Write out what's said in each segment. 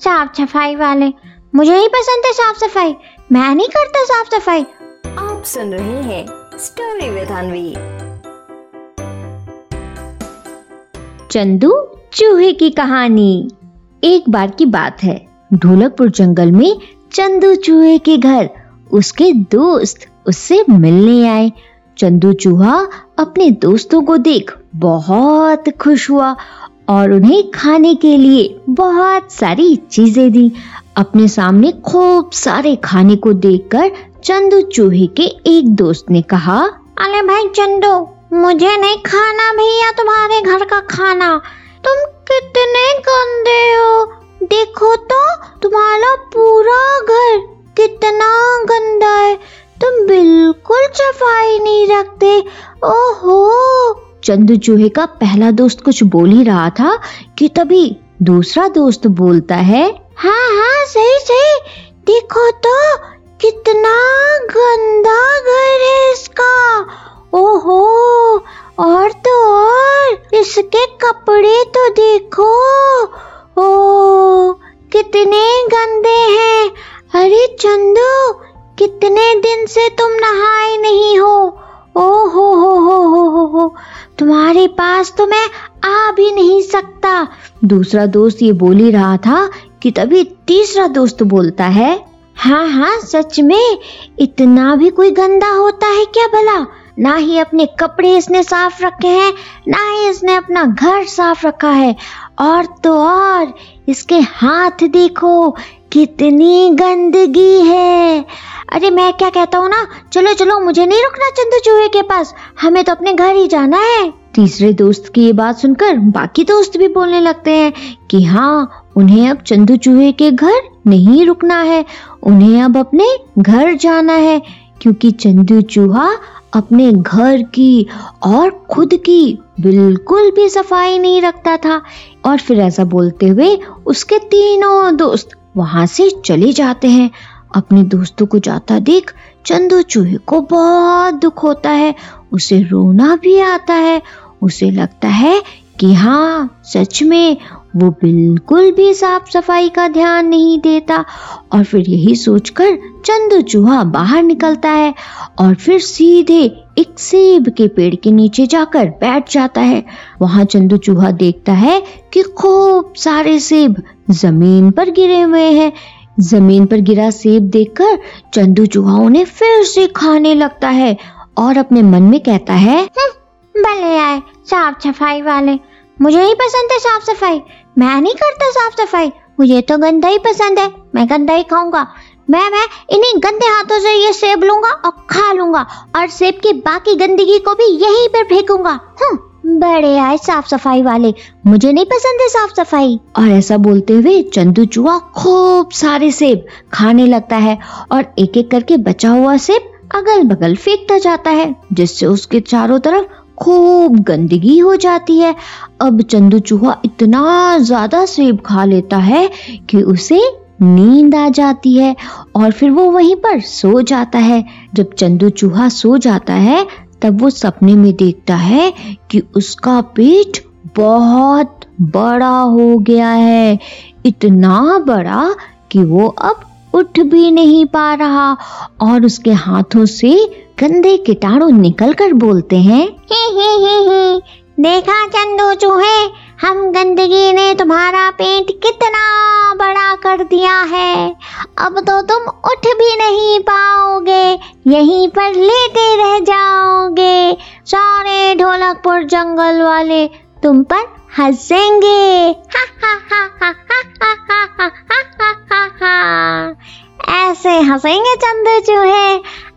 साफ़ सफ़ाई वाले। मुझे ही पसंद है साफ़ सफ़ाई। मैं नहीं करता साफ़ सफ़ाई। आप सुन रहे हैं स्टोरी विद अनवी चंदू चूहे की कहानी। एक बार की बात है। ढोलकपुर जंगल में चंदू चूहे के घर। उसके दोस्त उससे मिलने आए। चंदू चूहा अपने दोस्तों को देख बहुत खुश हुआ और उन्हें खाने के लिए बहुत सारी चीज़ें दी। अपने सामने खूब सारे खाने को देखकर चंदू चूहे के एक दोस्त ने कहा, अरे भाई चंदू, मुझे नहीं खाना भैया तुम्हारे घर का खाना। तुम कितने गंदे हो। देखो तो तुम्हारा पूरा घर कितना गंदा है। तुम बिल्कुल सफ़ाई नहीं रखते। ओहो! चंदू चूहे का पहला दोस्त कुछ बोल ही रहा था कि तभी दूसरा दोस्त बोलता है हाँ हाँ सही सही। देखो तो कितना गंदा घर है इसका। ओहो, और तो और, इसके कपड़े तो देखो। ओ, कितने गंदे हैं। अरे चंदू, कितने दिन से तुम नहाए नहीं हो? ओ हो हो हो हो हो हो। तुम्हारे पास तो मैं आ भी नहीं सकता। दूसरा दोस्त ये बोल ही रहा था कि तभी तीसरा दोस्त बोलता है हाँ हाँ सच में, इतना भी कोई गंदा होता है क्या भला? ना ही अपने कपड़े इसने साफ़ रखे हैं, ना ही इसने अपना घर साफ़ रखा है। और तो और, इसके हाथ देखो कितनी गंदगी है। अरे मैं क्या कहता हूँ ना? चलो चलो, मुझे नहीं रुकना चंदू चूहे के पास। हमें तो अपने घर ही जाना है। तीसरे दोस्त की ये बात सुनकर बाकी दोस्त भी बोलने लगते हैं कि हाँ उन्हें अब चंदू चूहे के घर नहीं रुकना है। उन्हें अब अपने घर जाना है, क्योंकि चंदू चूहा अपने घर की और खुद की बिल्कुल भी सफ़ाई नहीं रखता था। और फिर ऐसा बोलते हुए उसके तीनों दोस्त वहाँ से चले जाते हैं। अपने दोस्तों को जाता देख चंदू चूहे को बहुत दुख होता है। उसे रोना भी आता है। उसे लगता है कि हाँ सच में वो बिल्कुल भी साफ़ सफ़ाई का ध्यान नहीं देता और फिर यही सोचकर चंदू चूहा बाहर निकलता है और फिर सीधे एक सेब के पेड़ के नीचे जाकर बैठ जाता है। वहाँ चंदू चूहा देखता है कि खूब सारे सेब ज़मीन पर गिरे हुए हैं। ज़मीन पर गिरा सेब देखकर चंदू चूहा उन्हें फिर से खाने लगता है और अपने मन में कहता है हम्म, भले आए साफ़ सफ़ाई वाले। मुझे ही पसंद है साफ़ सफ़ाई। मैं नहीं करता साफ़ सफ़ाई। मुझे तो गंदा ही पसंद है। मैं गंदा ही खाऊँगा। मैं मैं इन्हीं गंदे हाथों से ये सेब लूँगा और खा लूँगा और सेब की बाकी गंदगी को भी यहीं पर फेंकूँगा। हम्म बड़े आए साफ़ सफ़ाई वाले। मुझे नहीं पसंद है साफ़ सफ़ाई। और ऐसा बोलते हुए चंदू चूहा खूब सारे सेब खाने लगता है और एक एक करके बचा हुआ सेब अगल बगल फेंकता जाता है, जिससे उसके चारों तरफ़ खूब गंदगी हो जाती है। अब चंदू चूहा इतना ज़्यादा सेब खा लेता है कि उसे नींद आ जाती है और फिर वो वहीं पर सो जाता है। जब चंदू चूहा सो जाता है, तब वो सपने में देखता है कि उसका पेट बहुत बड़ा हो गया है। इतना बड़ा कि वो अब उठ भी नहीं पा रहा और उसके हाथों से गंदे कीटाणु निकल कर बोलते हैं, ही ही ही ही, देखा चंदू चूहे, हम गंदगी ने तुम्हारा पेट कितना बड़ा कर दिया है। अब तो तुम उठ भी नहीं पाओगे, यहीं पर लेटे रह जाओगे। सारे ढोलकपुर जंगल वाले तुम पर हंसेंगे। ऐसे हंसेंगे चंदू चूहे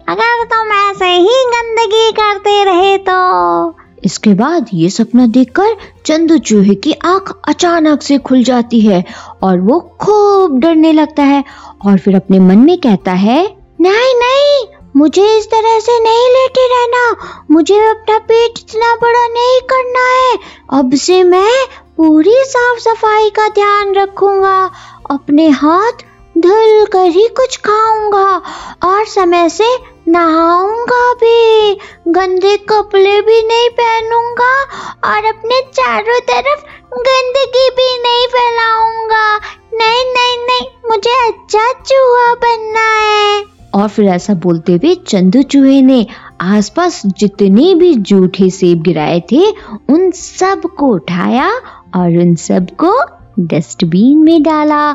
अगर तुम ऐसे ही गंदगी करते रहे तो? इसके बाद ये सपना देखकर चंदू चूहे की आँख अचानक से खुल जाती है और वो खूब डरने लगता है और फिर अपने मन में कहता है, नहीं नहीं, मुझे इस तरह से नहीं लेटे रहना। मुझे अपना पेट इतना बड़ा नहीं करना है। अब से मैं पूरी साफ़ सफ़ाई का ध्यान रखूँगा। अपने हाथ धुल कर ही कुछ खाऊँगा और समय से नहाऊँगा भी। गंदे कपड़े भी नहीं पहनूँगा और अपने चारों तरफ़ गंदगी भी नहीं फैलाऊँगा। नहीं नहीं नहीं, मुझे अच्छा चूहा बनना है। और फिर ऐसा बोलते हुए चंदू चूहे ने आसपास जितने भी जूठे सेब गिराए थे, उन सबको उठाया और उन सबको डस्टबिन में डाला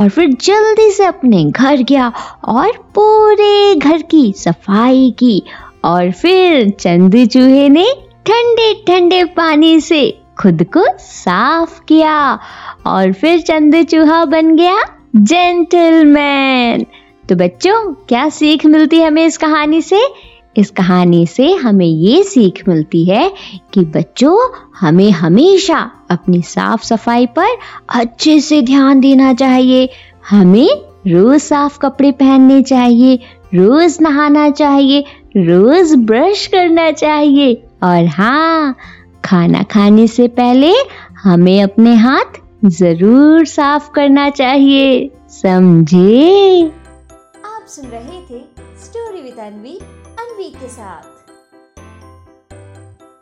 और फिर जल्दी से अपने घर गया और पूरे घर की सफ़ाई की और फिर चंदू चूहे ने ठंडे ठंडे पानी से खुद को साफ़ किया और फिर चंदू चूहा बन गया जेंटलमैन। तो बच्चों, क्या सीख मिलती है हमें इस कहानी से? इस कहानी से हमें ये सीख मिलती है कि बच्चों, हमें हमेशा अपनी साफ़ सफ़ाई पर अच्छे से ध्यान देना चाहिए। हमें रोज साफ़ कपड़े पहनने चाहिए, रोज नहाना चाहिए, रोज ब्रश करना चाहिए। और हाँ खाना खाने से पहले हमें अपने हाथ ज़रूर साफ़ करना चाहिए। समझे? आप सुन रहे थे स्टोरी विद अनवी अनवी के साथ।